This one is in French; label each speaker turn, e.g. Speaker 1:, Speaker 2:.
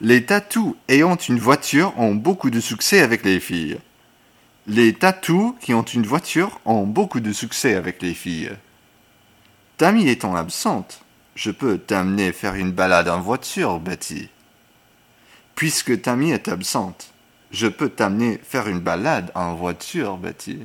Speaker 1: Les tatous ayant une voiture ont beaucoup de succès avec les filles. Les tatous qui ont une voiture ont beaucoup de succès avec les filles. Tammy étant absente, je peux t'amener faire une balade en voiture, Betty. Puisque Tammy est absente, je peux t'amener faire une balade en voiture, Betty.